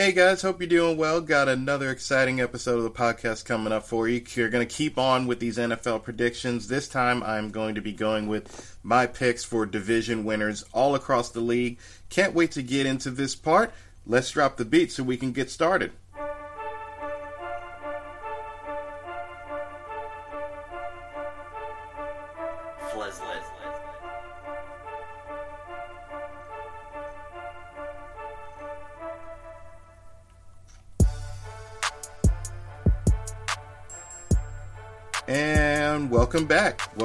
Hey guys, hope you're doing well. Got another exciting episode of the podcast coming up for you. You're going to keep on with these NFL predictions. This time I'm going to be going with my picks for division winners all across the league. Can't wait to get into this part. Let's drop the beat so we can get started.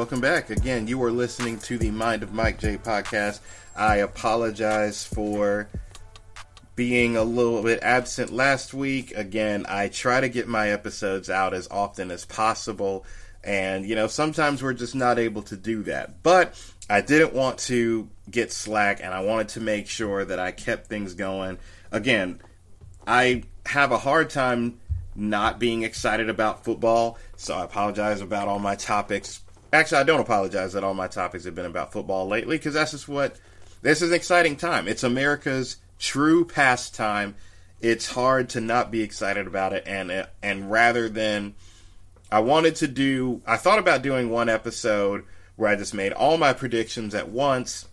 Welcome back. Again, you are listening to the Mind of Mike J podcast. I apologize for being a little bit absent last week. Again, I try to get my episodes out as often as possible. And, you know, sometimes we're just not able to do that. But I didn't want to get slack and I wanted to make sure that I kept things going. Again, I have a hard time not being excited about football. So I apologize about all my topics. Actually, I don't apologize that all my topics have been about football lately because that's just what this is an exciting time. It's America's true pastime. It's hard to not be excited about it, and uh, and rather than I wanted to do, I thought about doing one episode where I just made all my predictions at once,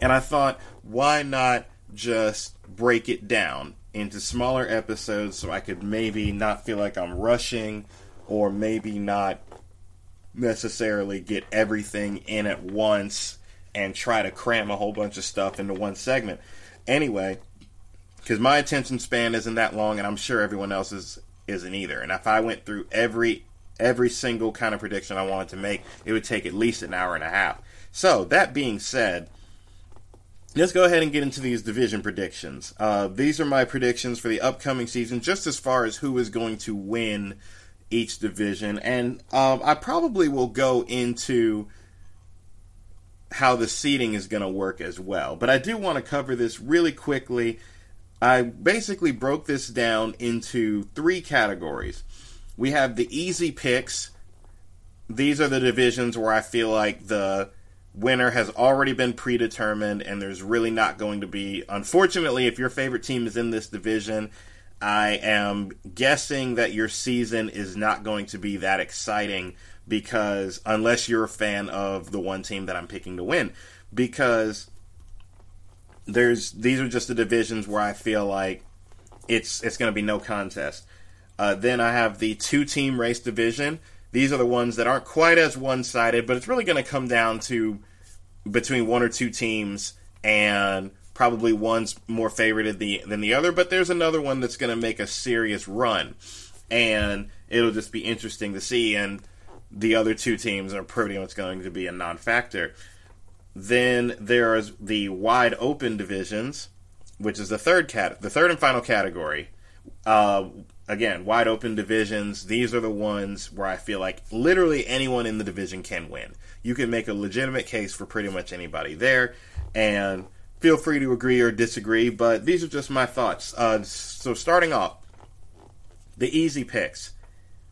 and I thought, why not just break it down into smaller episodes so I could maybe not feel like I'm rushing or maybe not necessarily get everything in at once and try to cram a whole bunch of stuff into one segment. Anyway, because my attention span isn't that long, and I'm sure everyone else's isn't either. And if I went through every every single kind of prediction I wanted to make, it would take at least an hour and a half. So that being said, let's go ahead and get into these division predictions. Uh, these are my predictions for the upcoming season, just as far as who is going to win each division, and um, I probably will go into how the seeding is going to work as well. But I do want to cover this really quickly. I basically broke this down into three categories. We have the easy picks. These are the divisions where I feel like the winner has already been predetermined and there's really not going to be unfortunately if your favorite team is in this division I am guessing that your season is not going to be that exciting because unless you're a fan of the one team that I'm picking to win, because there's these are just the divisions where I feel like it's it's going to be no contest. Uh, then I have the two team race division. These are the ones that aren't quite as one sided, but it's really going to come down to between one or two teams and Probably one's more favored the, than the other, but there's another one that's going to make a serious run, and it'll just be interesting to see. And the other two teams are pretty much going to be a non-factor. Then there's the wide open divisions, which is the third cat, the third and final category. Uh, again, wide open divisions. These are the ones where I feel like literally anyone in the division can win. You can make a legitimate case for pretty much anybody there, and feel free to agree or disagree, but these are just my thoughts. Uh, so, starting off, the easy picks.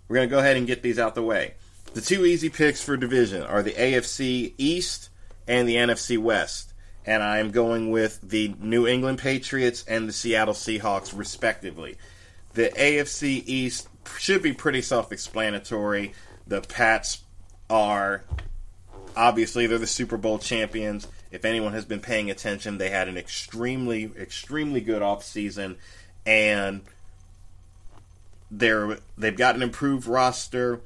We're going to go ahead and get these out the way. The two easy picks for division are the AFC East and the NFC West. And I am going with the New England Patriots and the Seattle Seahawks, respectively. The AFC East should be pretty self explanatory. The Pats are obviously they're the Super Bowl champions. If anyone has been paying attention, they had an extremely, extremely good offseason, and they're they've got an improved roster.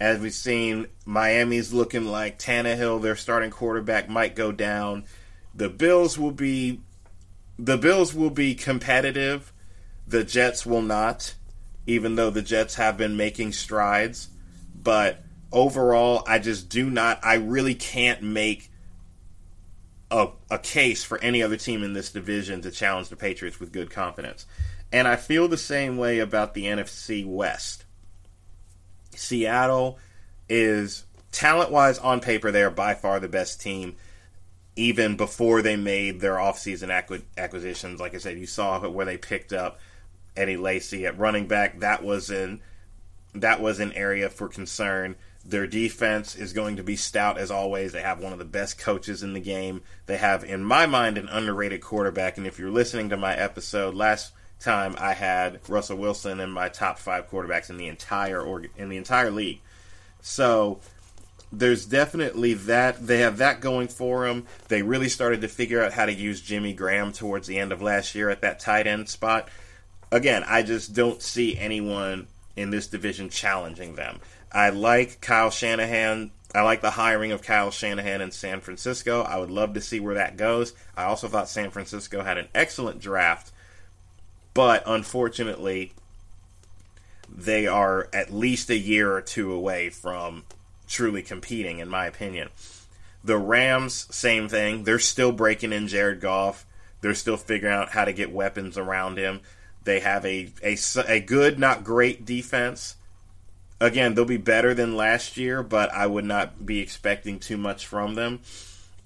As we've seen, Miami's looking like Tannehill, their starting quarterback, might go down. The Bills will be the Bills will be competitive. The Jets will not, even though the Jets have been making strides. But overall, I just do not. I really can't make a, a case for any other team in this division to challenge the Patriots with good confidence. And I feel the same way about the NFC West. Seattle is talent wise on paper, they are by far the best team. Even before they made their offseason acquisitions, like I said, you saw where they picked up Eddie Lacy at running back. That was an that was an area for concern. Their defense is going to be stout as always. They have one of the best coaches in the game. They have, in my mind, an underrated quarterback. And if you're listening to my episode last time I had Russell Wilson in my top five quarterbacks in the entire org- in the entire league. So there's definitely that. They have that going for them. They really started to figure out how to use Jimmy Graham towards the end of last year at that tight end spot. Again, I just don't see anyone in this division challenging them. I like Kyle Shanahan. I like the hiring of Kyle Shanahan in San Francisco. I would love to see where that goes. I also thought San Francisco had an excellent draft, but unfortunately, they are at least a year or two away from truly competing, in my opinion. The Rams, same thing. They're still breaking in Jared Goff. They're still figuring out how to get weapons around him. They have a, a, a good, not great defense. Again, they'll be better than last year, but I would not be expecting too much from them.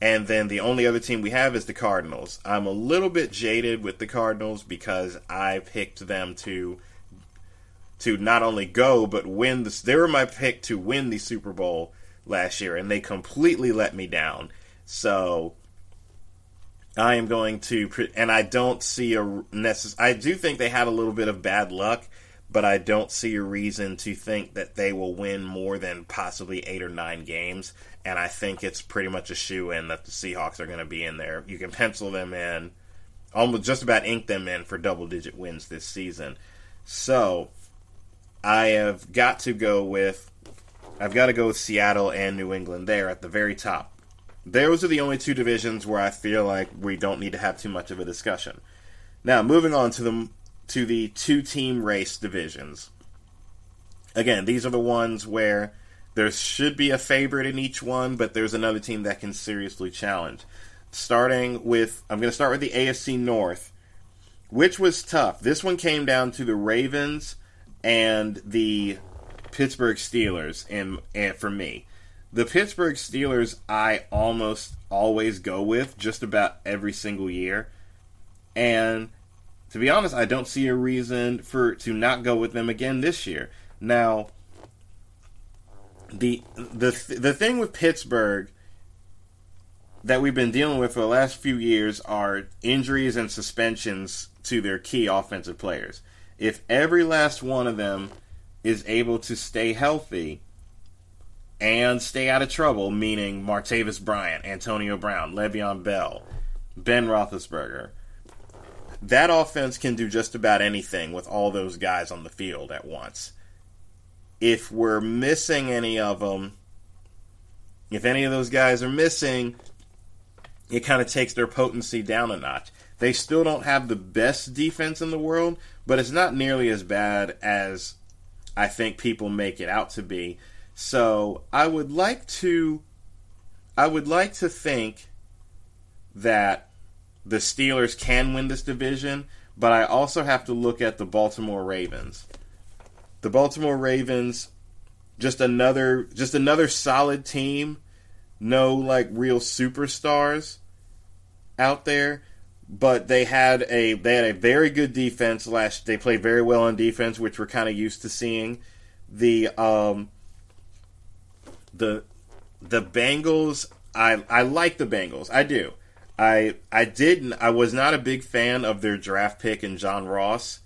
And then the only other team we have is the Cardinals. I'm a little bit jaded with the Cardinals because I picked them to to not only go but win this. They were my pick to win the Super Bowl last year, and they completely let me down. So I am going to, and I don't see a necess- I do think they had a little bit of bad luck, but I don't see a reason to think that they will win more than possibly eight or nine games. And I think it's pretty much a shoe in that the Seahawks are going to be in there. You can pencil them in, almost just about ink them in for double digit wins this season. So I have got to go with I've got to go with Seattle and New England there at the very top. Those are the only two divisions where I feel like we don't need to have too much of a discussion. Now, moving on to the to the two team race divisions. Again, these are the ones where there should be a favorite in each one, but there's another team that can seriously challenge. Starting with I'm going to start with the AFC North, which was tough. This one came down to the Ravens and the Pittsburgh Steelers and, and for me. The Pittsburgh Steelers I almost always go with just about every single year. And to be honest, I don't see a reason for to not go with them again this year. Now, the the the thing with Pittsburgh that we've been dealing with for the last few years are injuries and suspensions to their key offensive players if every last one of them is able to stay healthy and stay out of trouble, meaning Martavis Bryant, Antonio Brown, Le'Veon Bell, Ben Roethlisberger, that offense can do just about anything with all those guys on the field at once. If we're missing any of them, if any of those guys are missing, it kind of takes their potency down a notch. They still don't have the best defense in the world, but it's not nearly as bad as I think people make it out to be. So I would like to I would like to think that the Steelers can win this division, but I also have to look at the Baltimore Ravens. The Baltimore Ravens just another just another solid team, no like real superstars out there but they had a they had a very good defense last. They played very well on defense, which we're kind of used to seeing. The um the the Bengals. I I like the Bengals. I do. I I didn't. I was not a big fan of their draft pick in John Ross.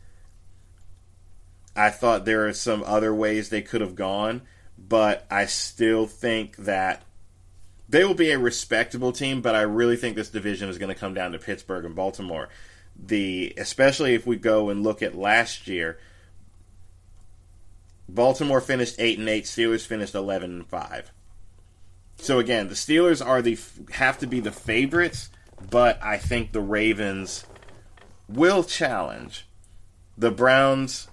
I thought there are some other ways they could have gone, but I still think that they will be a respectable team, but I really think this division is going to come down to Pittsburgh and Baltimore. The especially if we go and look at last year, Baltimore finished eight and eight. Steelers finished eleven and five. So again, the Steelers are the have to be the favorites, but I think the Ravens will challenge the Browns.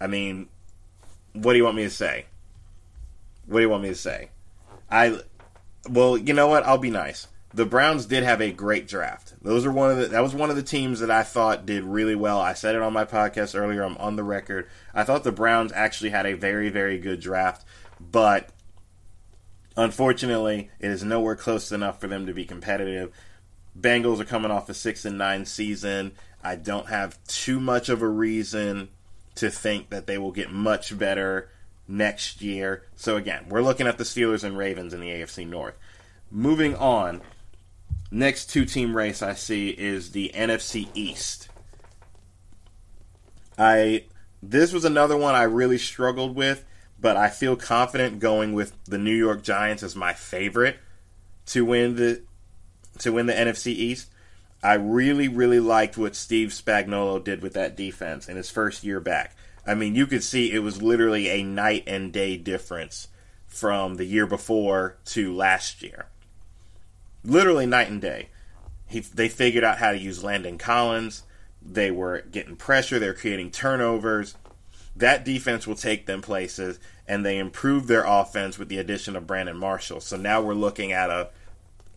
I mean, what do you want me to say? What do you want me to say? I well, you know what? I'll be nice. The Browns did have a great draft. Those are one of the that was one of the teams that I thought did really well. I said it on my podcast earlier. I'm on the record. I thought the Browns actually had a very very good draft, but unfortunately, it is nowhere close enough for them to be competitive. Bengals are coming off a 6 and 9 season. I don't have too much of a reason to think that they will get much better next year. So again, we're looking at the Steelers and Ravens in the AFC North. Moving on, next two team race I see is the NFC East. I this was another one I really struggled with, but I feel confident going with the New York Giants as my favorite to win the to win the NFC East. I really, really liked what Steve Spagnuolo did with that defense in his first year back. I mean, you could see it was literally a night and day difference from the year before to last year. Literally night and day. He, they figured out how to use Landon Collins. They were getting pressure. They're creating turnovers. That defense will take them places, and they improved their offense with the addition of Brandon Marshall. So now we're looking at a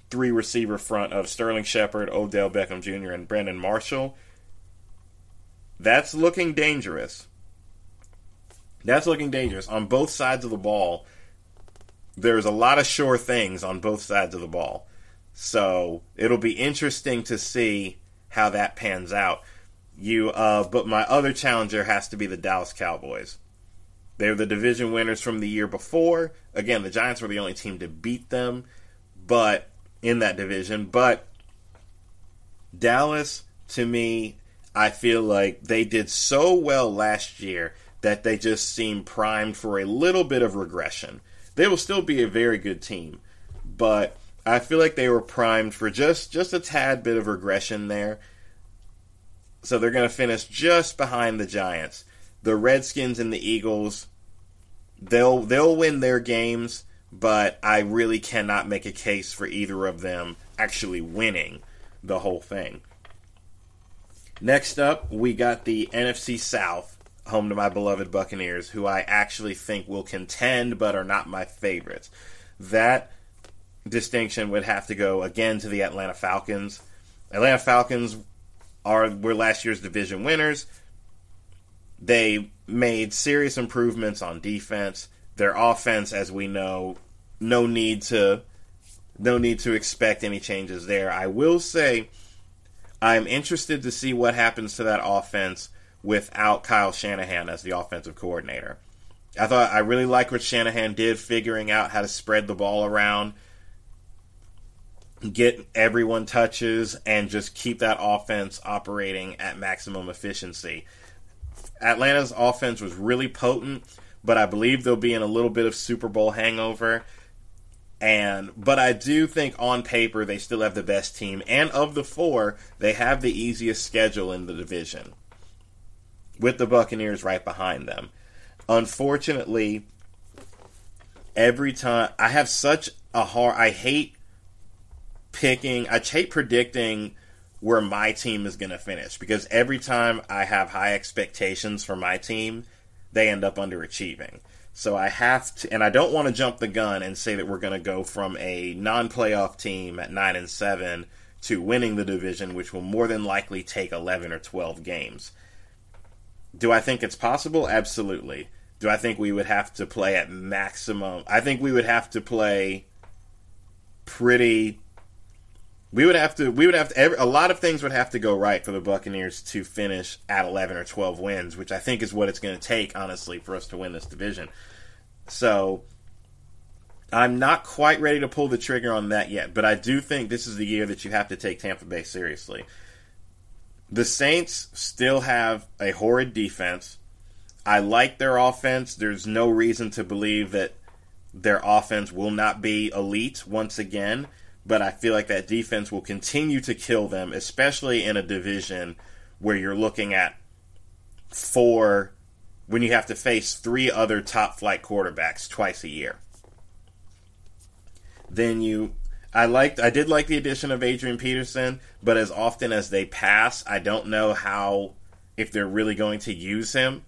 three receiver front of Sterling Shepard, Odell Beckham Jr., and Brandon Marshall. That's looking dangerous. That's looking dangerous. On both sides of the ball, there's a lot of sure things on both sides of the ball. So it'll be interesting to see how that pans out. You, uh, but my other challenger has to be the Dallas Cowboys. They're the division winners from the year before. Again, the Giants were the only team to beat them, but in that division. But Dallas, to me, I feel like they did so well last year that they just seem primed for a little bit of regression. They will still be a very good team, but I feel like they were primed for just just a tad bit of regression there. So they're going to finish just behind the Giants. The Redskins and the Eagles, they'll they'll win their games, but I really cannot make a case for either of them actually winning the whole thing. Next up, we got the NFC South, home to my beloved Buccaneers, who I actually think will contend but are not my favorites. That distinction would have to go again to the Atlanta Falcons. Atlanta Falcons are were last year's division winners. They made serious improvements on defense. Their offense, as we know, no need to no need to expect any changes there. I will say I'm interested to see what happens to that offense without Kyle Shanahan as the offensive coordinator. I thought I really liked what Shanahan did figuring out how to spread the ball around get everyone touches and just keep that offense operating at maximum efficiency. Atlanta's offense was really potent, but I believe they'll be in a little bit of Super Bowl hangover. And but I do think on paper they still have the best team, and of the four, they have the easiest schedule in the division, with the Buccaneers right behind them. Unfortunately, every time I have such a hard, I hate picking, I hate predicting where my team is going to finish because every time I have high expectations for my team, they end up underachieving. So I have to, and I don't want to jump the gun and say that we're going to go from a non-playoff team at nine and seven to winning the division, which will more than likely take eleven or twelve games. Do I think it's possible? Absolutely. Do I think we would have to play at maximum? I think we would have to play pretty we would have to we would have to every, a lot of things would have to go right for the Buccaneers to finish at 11 or 12 wins, which I think is what it's going to take honestly for us to win this division. So I'm not quite ready to pull the trigger on that yet, but I do think this is the year that you have to take Tampa Bay seriously. The Saints still have a horrid defense. I like their offense. There's no reason to believe that their offense will not be elite once again but I feel like that defense will continue to kill them, especially in a division where you're looking at four when you have to face three other top flight quarterbacks twice a year. Then you I liked I did like the addition of Adrian Peterson, but as often as they pass, I don't know how if they're really going to use him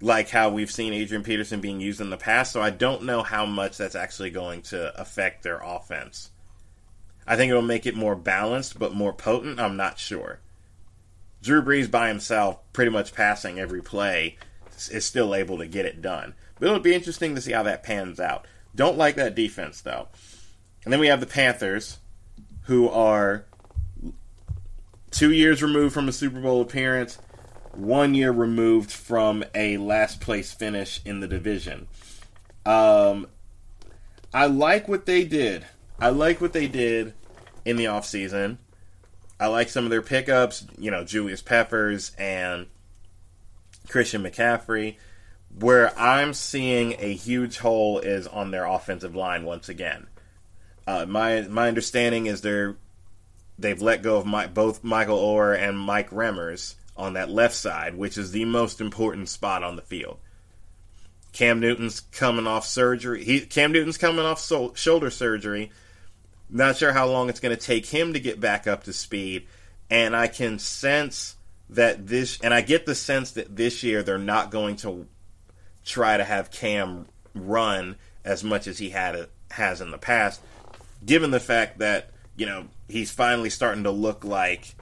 like how we've seen Adrian Peterson being used in the past, so I don't know how much that's actually going to affect their offense. I think it'll make it more balanced but more potent. I'm not sure. Drew Brees by himself, pretty much passing every play, is still able to get it done. But it'll be interesting to see how that pans out. Don't like that defense though. And then we have the Panthers, who are two years removed from a Super Bowl appearance, one year removed from a last place finish in the division. Um, I like what they did. I like what they did in the offseason. I like some of their pickups, you know, Julius Peppers and Christian McCaffrey. Where I'm seeing a huge hole is on their offensive line once again. Uh, my my understanding is they're they've let go of my, both Michael Oher and Mike Remmers on that left side, which is the most important spot on the field. Cam Newton's coming off surgery. He Cam Newton's coming off so, shoulder surgery. Not sure how long it's going to take him to get back up to speed, and I can sense that this, and I get the sense that this year they're not going to try to have Cam run as much as he had has in the past, given the fact that you know he's finally starting to look like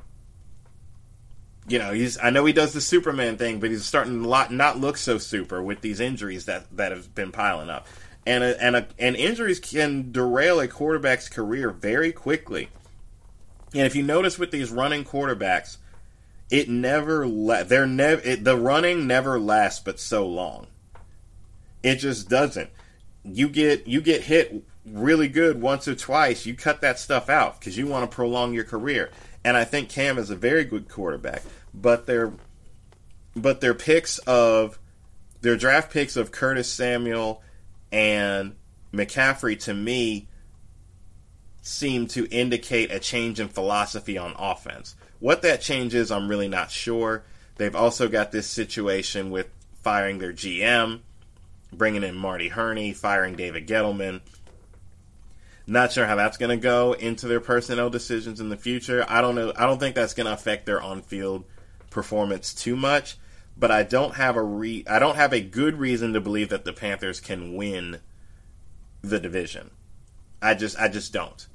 you know he's I know he does the Superman thing, but he's starting to lot, not look so super with these injuries that that have been piling up, and a, and a, and injuries can derail a quarterback's career very quickly. And if you notice with these running quarterbacks, it never la- they're never the running never lasts but so long. It just doesn't. You get you get hit really good once or twice, you cut that stuff out because you want to prolong your career. And I think Cam is a very good quarterback, but their but their picks of their draft picks of Curtis Samuel and McCaffrey to me seemed to indicate a change in philosophy on offense. What that change is, I'm really not sure. They've also got this situation with firing their GM, bringing in Marty Hurney, firing David Gettleman. Not sure how that's going to go into their personnel decisions in the future. I don't know. I don't think that's going to affect their on-field performance too much. But I don't have a re. I don't have a good reason to believe that the Panthers can win the division. I just. I just don't.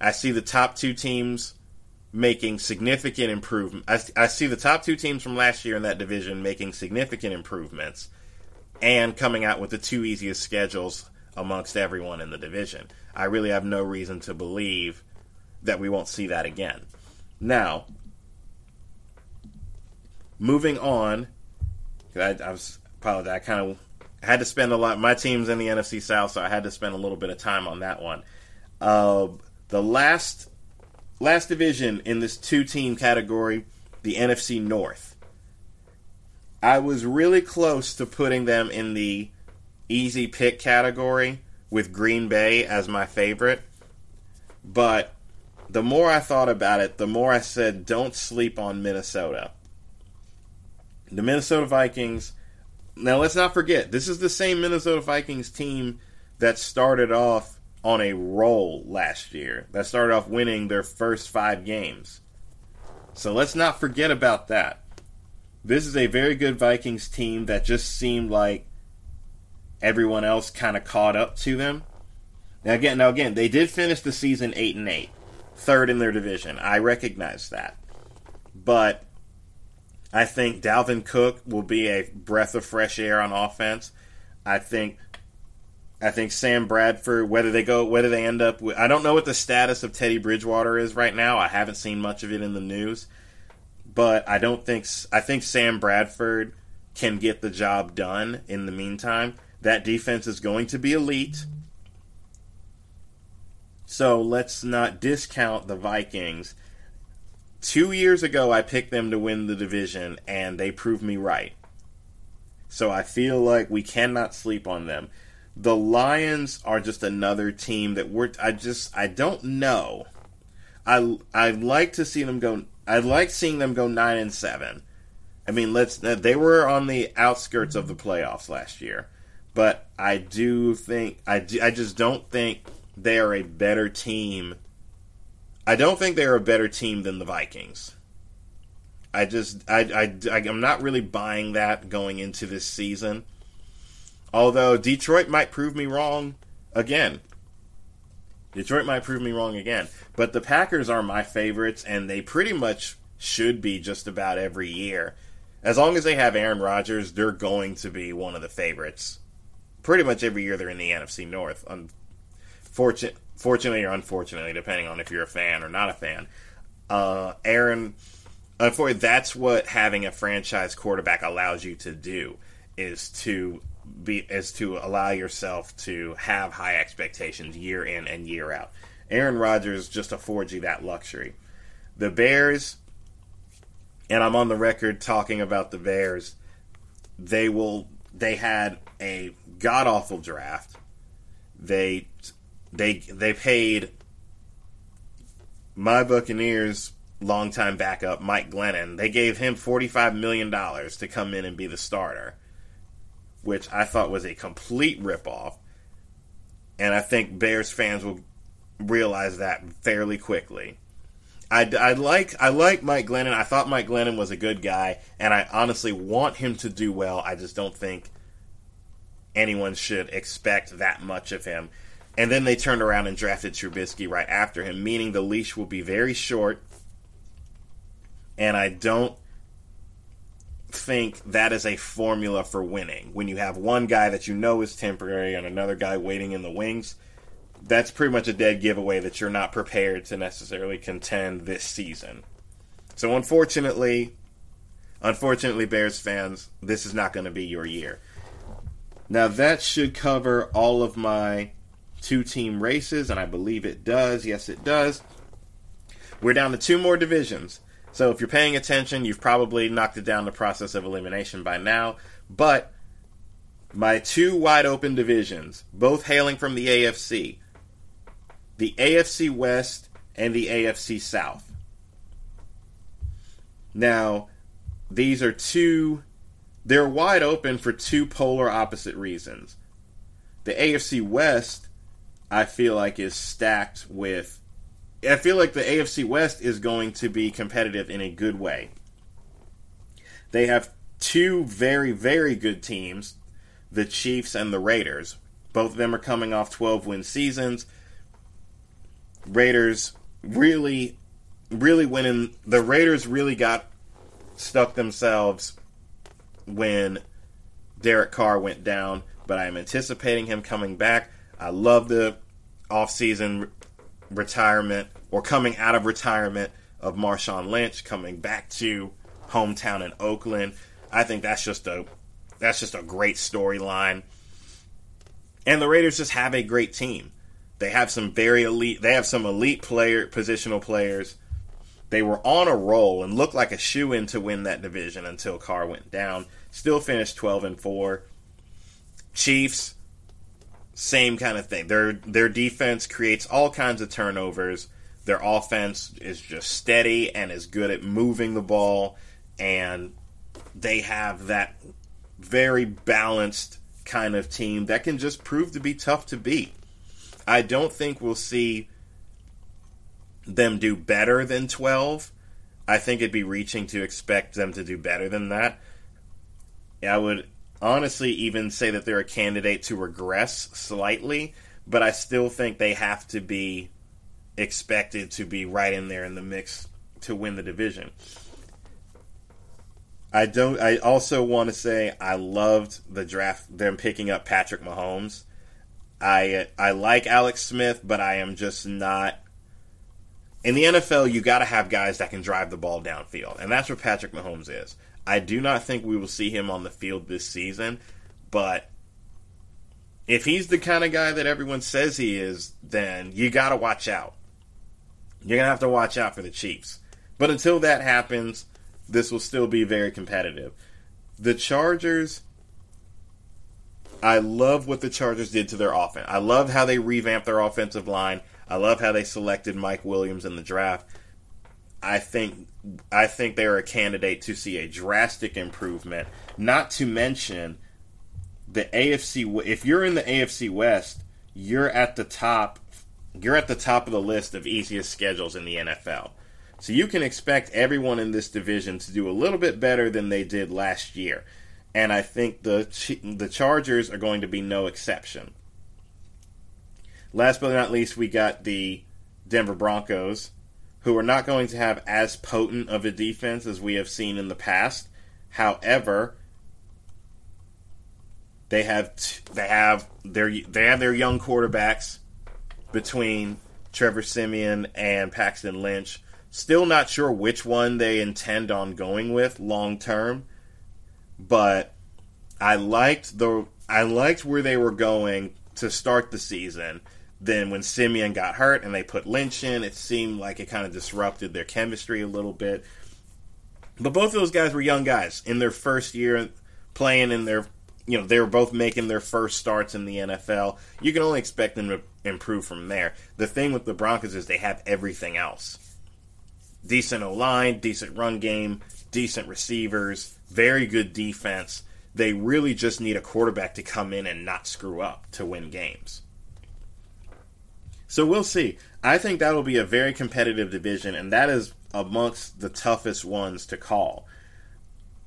I see the top two teams making significant improvement. I, I see the top two teams from last year in that division making significant improvements and coming out with the two easiest schedules amongst everyone in the division. I really have no reason to believe that we won't see that again. Now, moving on, I, I was apologize. I kind of had to spend a lot. My team's in the NFC South, so I had to spend a little bit of time on that one. Uh, the last last division in this two team category, the NFC North. I was really close to putting them in the easy pick category with Green Bay as my favorite. But the more I thought about it, the more I said, don't sleep on Minnesota. The Minnesota Vikings. Now, let's not forget, this is the same Minnesota Vikings team that started off on a roll last year, that started off winning their first five games. So let's not forget about that. This is a very good Vikings team that just seemed like everyone else kind of caught up to them. Now again, now again, they did finish the season eight and eight, third in their division. I recognize that, but I think Dalvin Cook will be a breath of fresh air on offense. I think I think Sam Bradford, whether they go, whether they end up with, I don't know what the status of Teddy Bridgewater is right now. I haven't seen much of it in the news, but I don't think, I think Sam Bradford can get the job done in the meantime. That defense is going to be elite. So let's not discount the Vikings. Two years ago, I picked them to win the division, and they proved me right. So I feel like we cannot sleep on them. The Lions are just another team that we're. I just. I don't know. I I'd like to see them go. I'd like seeing them go nine and seven. I mean, let's. They were on the outskirts of the playoffs last year but I do think I, do, I just don't think they are a better team. I don't think they are a better team than the Vikings. I just I, I I'm not really buying that going into this season. Although Detroit might prove me wrong again. Detroit might prove me wrong again. But the Packers are my favorites and they pretty much should be just about every year. As long as they have Aaron Rodgers, they're going to be one of the favorites pretty much every year they're in the NFC North. Unfortunately, fortunately or unfortunately, depending on if you're a fan or not a fan. Uh, Aaron, unfortunately, that's what having a franchise quarterback allows you to do is to be is to allow yourself to have high expectations year in and year out. Aaron Rodgers just affords you that luxury. The Bears, and I'm on the record talking about the Bears. They will. They had a god awful draft. They they they paid my Buccaneers longtime backup Mike Glennon. They gave him forty five million dollars to come in and be the starter, which I thought was a complete ripoff. And I think Bears fans will realize that fairly quickly. I, I like I like Mike Glennon. I thought Mike Glennon was a good guy, and I honestly want him to do well. I just don't think anyone should expect that much of him. And then they turned around and drafted Trubisky right after him, meaning the leash will be very short. And I don't think that is a formula for winning. When you have one guy that you know is temporary and another guy waiting in the wings, that's pretty much a dead giveaway that you're not prepared to necessarily contend this season. So unfortunately, unfortunately Bears fans, this is not going to be your year. Now that should cover all of my two team races and I believe it does. Yes, it does. We're down to two more divisions. So if you're paying attention, you've probably knocked it down the process of elimination by now, but my two wide open divisions, both hailing from the AFC, the AFC West and the AFC South. Now, these are two, they're wide open for two polar opposite reasons. The AFC West, I feel like, is stacked with. I feel like the AFC West is going to be competitive in a good way. They have two very, very good teams, the Chiefs and the Raiders. Both of them are coming off 12 win seasons. Raiders really, really winning. The Raiders really got stuck themselves when Derek Carr went down, but I am anticipating him coming back. I love the offseason retirement or coming out of retirement of Marshawn Lynch coming back to hometown in Oakland. I think that's just a that's just a great storyline. And the Raiders just have a great team. They have some very elite. They have some elite player positional players. They were on a roll and looked like a shoe in to win that division until Carr went down. Still finished twelve and four. Chiefs, same kind of thing. Their their defense creates all kinds of turnovers. Their offense is just steady and is good at moving the ball, and they have that very balanced kind of team that can just prove to be tough to beat. I don't think we'll see them do better than 12. I think it'd be reaching to expect them to do better than that. I would honestly even say that they're a candidate to regress slightly, but I still think they have to be expected to be right in there in the mix to win the division. I don't I also want to say I loved the draft them picking up Patrick Mahomes. I I like Alex Smith, but I am just not. In the NFL, you got to have guys that can drive the ball downfield, and that's what Patrick Mahomes is. I do not think we will see him on the field this season, but if he's the kind of guy that everyone says he is, then you got to watch out. You're gonna have to watch out for the Chiefs. But until that happens, this will still be very competitive. The Chargers I love what the Chargers did to their offense. I love how they revamped their offensive line. I love how they selected Mike Williams in the draft. I think I think they are a candidate to see a drastic improvement. Not to mention the AFC. If you're in the AFC West, you're at the top. You're at the top of the list of easiest schedules in the NFL. So you can expect everyone in this division to do a little bit better than they did last year and I think the the Chargers are going to be no exception. Last but not least, we got the Denver Broncos, who are not going to have as potent of a defense as we have seen in the past. However, they have they have their they have their young quarterbacks between Trevor Siemian and Paxton Lynch. Still not sure which one they intend on going with long term but I liked the I liked where they were going to start the season. Then when Siemian got hurt and they put Lynch in, it seemed like it kind of disrupted their chemistry a little bit. But both of those guys were young guys in their first year playing in their you know, they were both making their first starts in the NFL. You can only expect them to improve from there. The thing with the Broncos is they have everything else. Decent O line, decent run game, decent receivers, very good defense. They really just need a quarterback to come in and not screw up to win games. So we'll see. I think that will be a very competitive division, and that is amongst the toughest ones to call.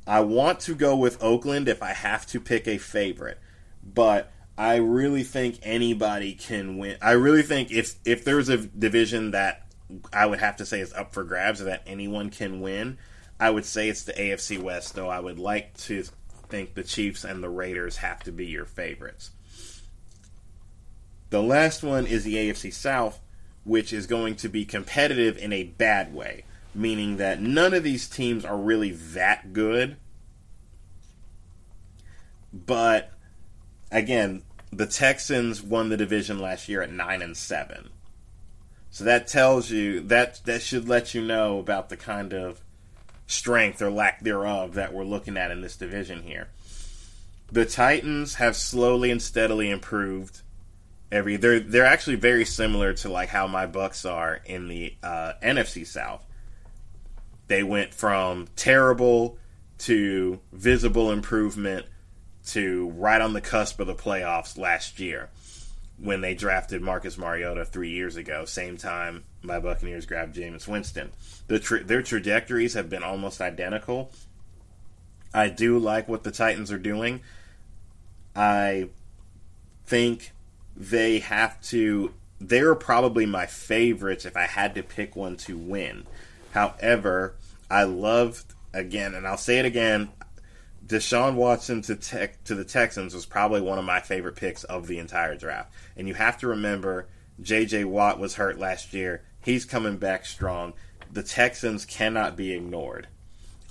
I want to go with Oakland if I have to pick a favorite, but I really think anybody can win. I really think if if there's a division that I would have to say is up for grabs or that anyone can win, I would say it's the AFC West. Though I would like to think the Chiefs and the Raiders have to be your favorites. The last one is the AFC South, which is going to be competitive in a bad way meaning that none of these teams are really that good. But again, the Texans won the division last year at 9 and 7. So that tells you that that should let you know about the kind of strength or lack thereof that we're looking at in this division here. The Titans have slowly and steadily improved every they're they're actually very similar to like how my Bucks are in the uh, NFC South. They went from terrible to visible improvement to right on the cusp of the playoffs last year when they drafted Marcus Mariota three years ago. Same time my Buccaneers grabbed Jameis Winston. The tra- their trajectories have been almost identical. I do like what the Titans are doing. I think they have to. They're probably my favorites if I had to pick one to win. However, I loved again, and I'll say it again. Deshaun Watson to tech, to the Texans was probably one of my favorite picks of the entire draft. And you have to remember, J.J. Watt was hurt last year. He's coming back strong. The Texans cannot be ignored.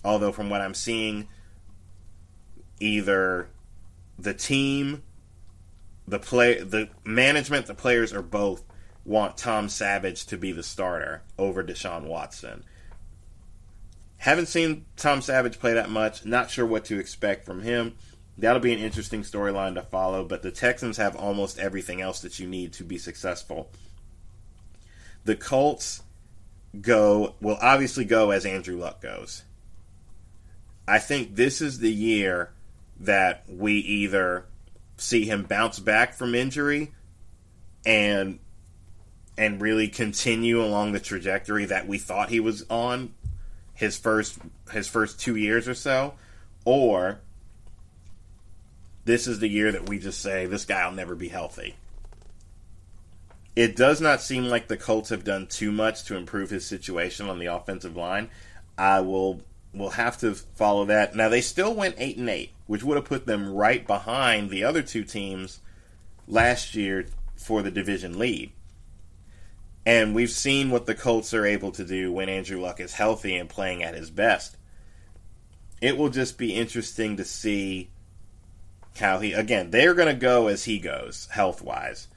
Although, from what I'm seeing, either the team, the play, the management, the players, or both want Tom Savage to be the starter over Deshaun Watson. Haven't seen Tom Savage play that much. Not sure what to expect from him. That'll be an interesting storyline to follow, but the Texans have almost everything else that you need to be successful. The Colts go, will obviously go as Andrew Luck goes. I think this is the year that we either see him bounce back from injury and and really continue along the trajectory that we thought he was on his first his first two years or so, or this is the year that we just say this guy will never be healthy. It does not seem like the Colts have done too much to improve his situation on the offensive line. I will will have to follow that. Now they still went eight and eight, which would have put them right behind the other two teams last year for the division lead. And we've seen what the Colts are able to do when Andrew Luck is healthy and playing at his best. It will just be interesting to see how he again, they're going to go as he goes health-wise.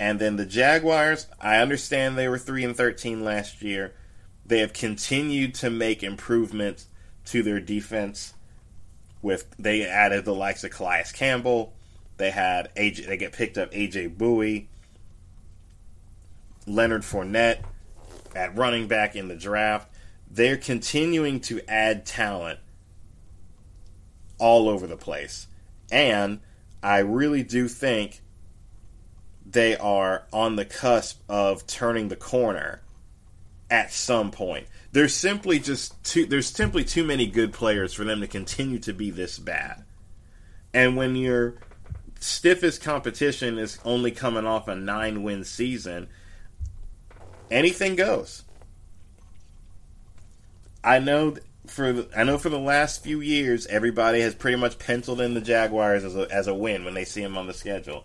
And then the Jaguars, I understand they were 3 and 13 last year. They have continued to make improvements to their defense with they added the likes of Calais Campbell. They had AJ they get picked up AJ Bouye, Leonard Fournette at running back in the draft. They're continuing to add talent all over the place. And I really do think they are on the cusp of turning the corner at some point. There's simply just too there's simply too many good players for them to continue to be this bad. And when your stiffest competition is only coming off a 9-win season, anything goes. I know for the, I know for the last few years, everybody has pretty much penciled in the Jaguars as a, as a win when they see them on the schedule.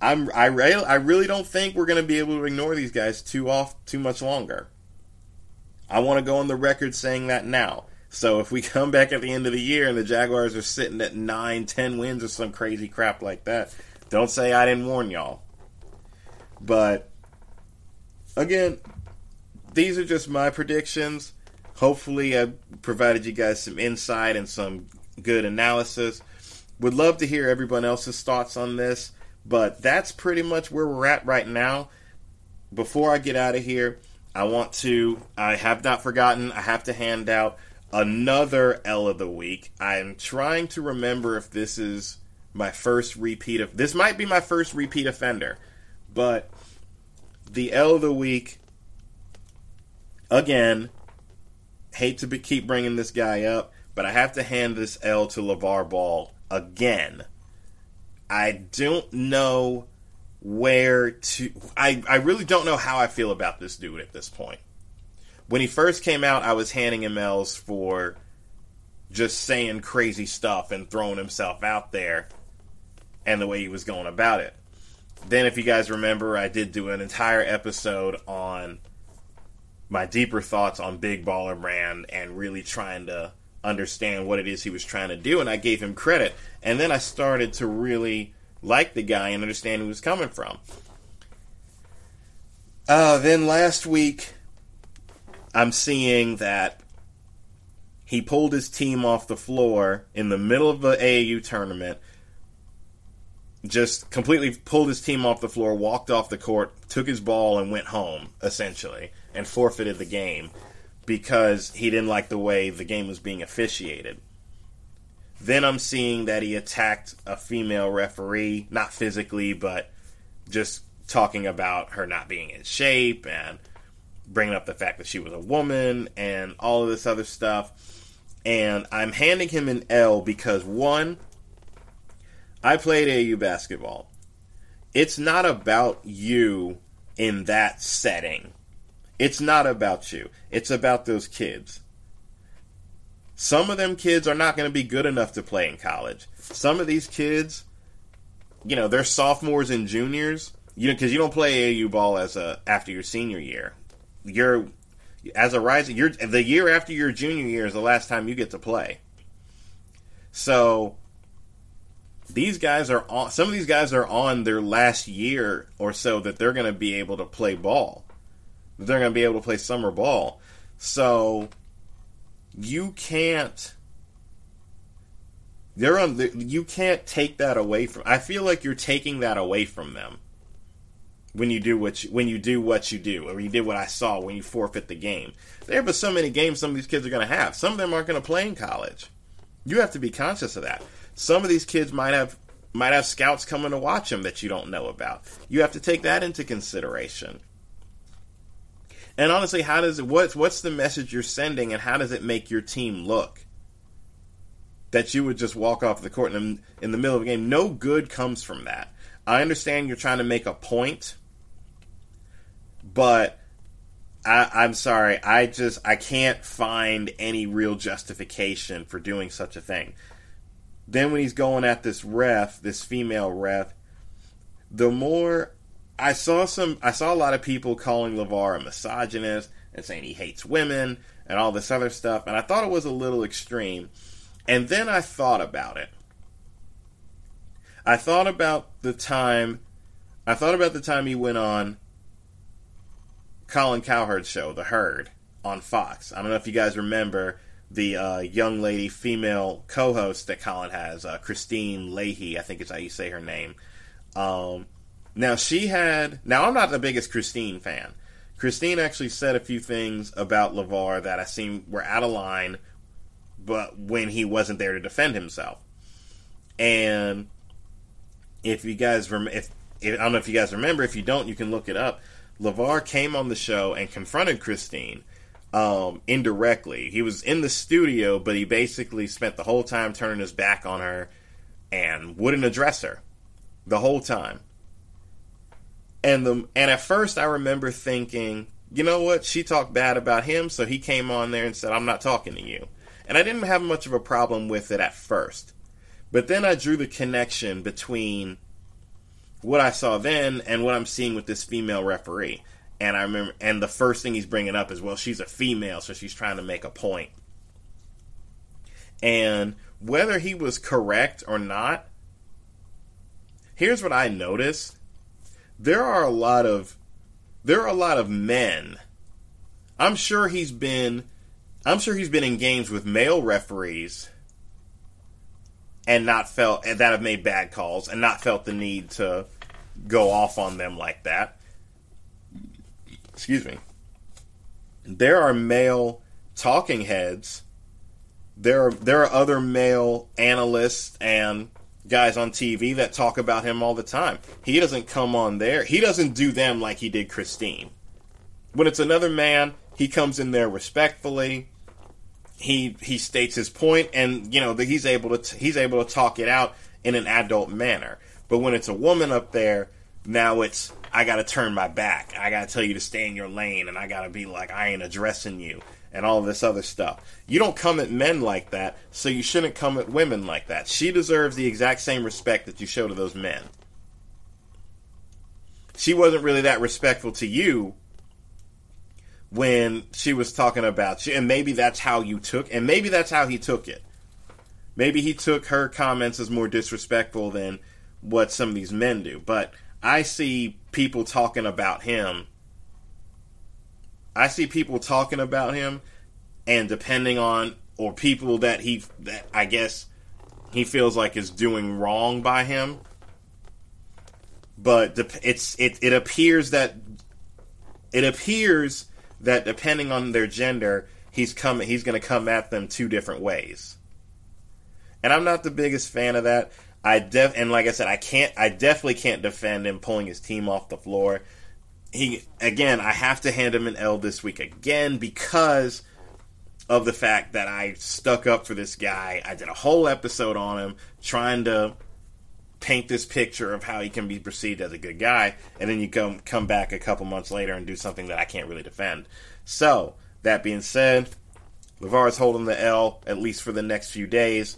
I'm I, re- I really don't think we're going to be able to ignore these guys too off too much longer. I want to go on the record saying that now. So if we come back at the end of the year and the Jaguars are sitting at nine, ten wins or some crazy crap like that, don't say I didn't warn y'all. But again, these are just my predictions. Hopefully, I provided you guys some insight and some good analysis. Would love to hear everyone else's thoughts on this, but that's pretty much where we're at right now. Before I get out of here, I want to, I have not forgotten, I have to hand out another L of the week. I'm trying to remember if this is my first repeat of, this might be my first repeat offender, but the L of the week, again, hate to be, keep bringing this guy up, but I have to hand this L to LeVar Ball again. I don't know where to. I, I really don't know how I feel about this dude at this point. When he first came out, I was handing him L's for just saying crazy stuff and throwing himself out there and the way he was going about it. Then, if you guys remember, I did do an entire episode on my deeper thoughts on Big Baller Brand and really trying to understand what it is he was trying to do, and I gave him credit. And then I started to really like the guy and understand who he was coming from. Uh, then last week, I'm seeing that he pulled his team off the floor in the middle of the AAU tournament, just completely pulled his team off the floor, walked off the court, took his ball, and went home, essentially, and forfeited the game because he didn't like the way the game was being officiated. Then I'm seeing that he attacked a female referee, not physically, but just talking about her not being in shape and bringing up the fact that she was a woman and all of this other stuff. And I'm handing him an L because one, I played AU basketball. It's not about you in that setting. It's not about you. It's about those kids. Some of them kids are not going to be good enough to play in college. Some of these kids, you know, they're sophomores and juniors. You know, because you don't play AU ball as a after your senior year. You're as a rising. You're the year after your junior year is the last time you get to play. So these guys are on. Some of these guys are on their last year or so that they're going to be able to play ball they're going to be able to play summer ball. So you can't they're on you can't take that away from I feel like you're taking that away from them when you do what you, when you do what you do or you did what I saw when you forfeit the game. There are so many games some of these kids are going to have. Some of them aren't going to play in college. You have to be conscious of that. Some of these kids might have might have scouts coming to watch them that you don't know about. You have to take that into consideration. And honestly, how does it, what's what's the message you're sending, and how does it make your team look? That you would just walk off the court in, in the middle of a game. No good comes from that. I understand you're trying to make a point, but I, I'm sorry. I just I can't find any real justification for doing such a thing. Then when he's going at this ref, this female ref, the more I saw some. I saw a lot of people calling LeVar a misogynist and saying he hates women and all this other stuff, and I thought it was a little extreme. And then I thought about it. I thought about the time. I thought about the time he went on Colin Cowherd's show, The Herd, on Fox. I don't know if you guys remember the uh, young lady, female co-host that Colin has, uh, Kristine Leahy, I think is how you say her name. Um, now she had. Now I'm not the biggest Kristine fan. Kristine actually said a few things about LeVar that I seem were out of line, but when he wasn't there to defend himself. And if you guys if, if I don't know if you guys remember, if you don't, you can look it up. LeVar came on the show and confronted Kristine um, indirectly. He was in the studio, but he basically spent the whole time turning his back on her and wouldn't address her the whole time. And the and at first I remember thinking, you know what? She talked bad about him, so he came on there and said, "I'm not talking to you." And I didn't have much of a problem with it at first. But then I drew the connection between what I saw then and what I'm seeing with this female referee. And I remember, and the first thing he's bringing up is, well, she's a female, so she's trying to make a point. And whether he was correct or not, here's what I noticed there are a lot of there are a lot of men. I'm sure he's been I'm sure he's been in games with male referees and not felt and that have made bad calls and not felt the need to go off on them like that. Excuse me. There are male talking heads. There are there are other male analysts and guys on TV that talk about him all the time. He doesn't come on there. He doesn't do them like he did Kristine. When it's another man, he comes in there respectfully. He he states his point, and you know that he's able to he's able to talk it out in an adult manner. But when it's a woman up there, now it's I got to turn my back. I got to tell you to stay in your lane, and I got to be like I ain't addressing you and all this other stuff. You don't come at men like that, so you shouldn't come at women like that. She deserves the exact same respect that you show to those men. She wasn't really that respectful to you when she was talking about you, and maybe that's how you took, and maybe that's how he took it. Maybe he took her comments as more disrespectful than what some of these men do. But I see people talking about him. I see people talking about him, and depending on or people that he that I guess he feels like is doing wrong by him. But it's it it appears that it appears that depending on their gender, he's coming he's going to come at them two different ways. And I'm not the biggest fan of that. I def and like I said, I can't I definitely can't defend him pulling his team off the floor. He again, I have to hand him an L this week again because of the fact that I stuck up for this guy. I did a whole episode on him trying to paint this picture of how he can be perceived as a good guy, and then you come come back a couple months later and do something that I can't really defend. So that being said, LeVar is holding the L at least for the next few days,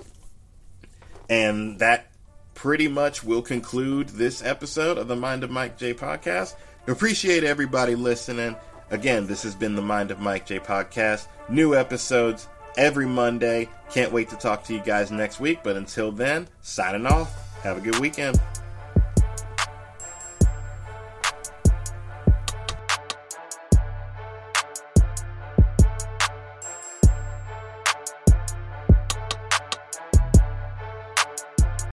and that pretty much will conclude this episode of the Mind of Mike J podcast. Appreciate everybody listening. Again, this has been the Mind of Mike J podcast. New episodes every Monday. Can't wait to talk to you guys next week. But until then, signing off. Have a good weekend.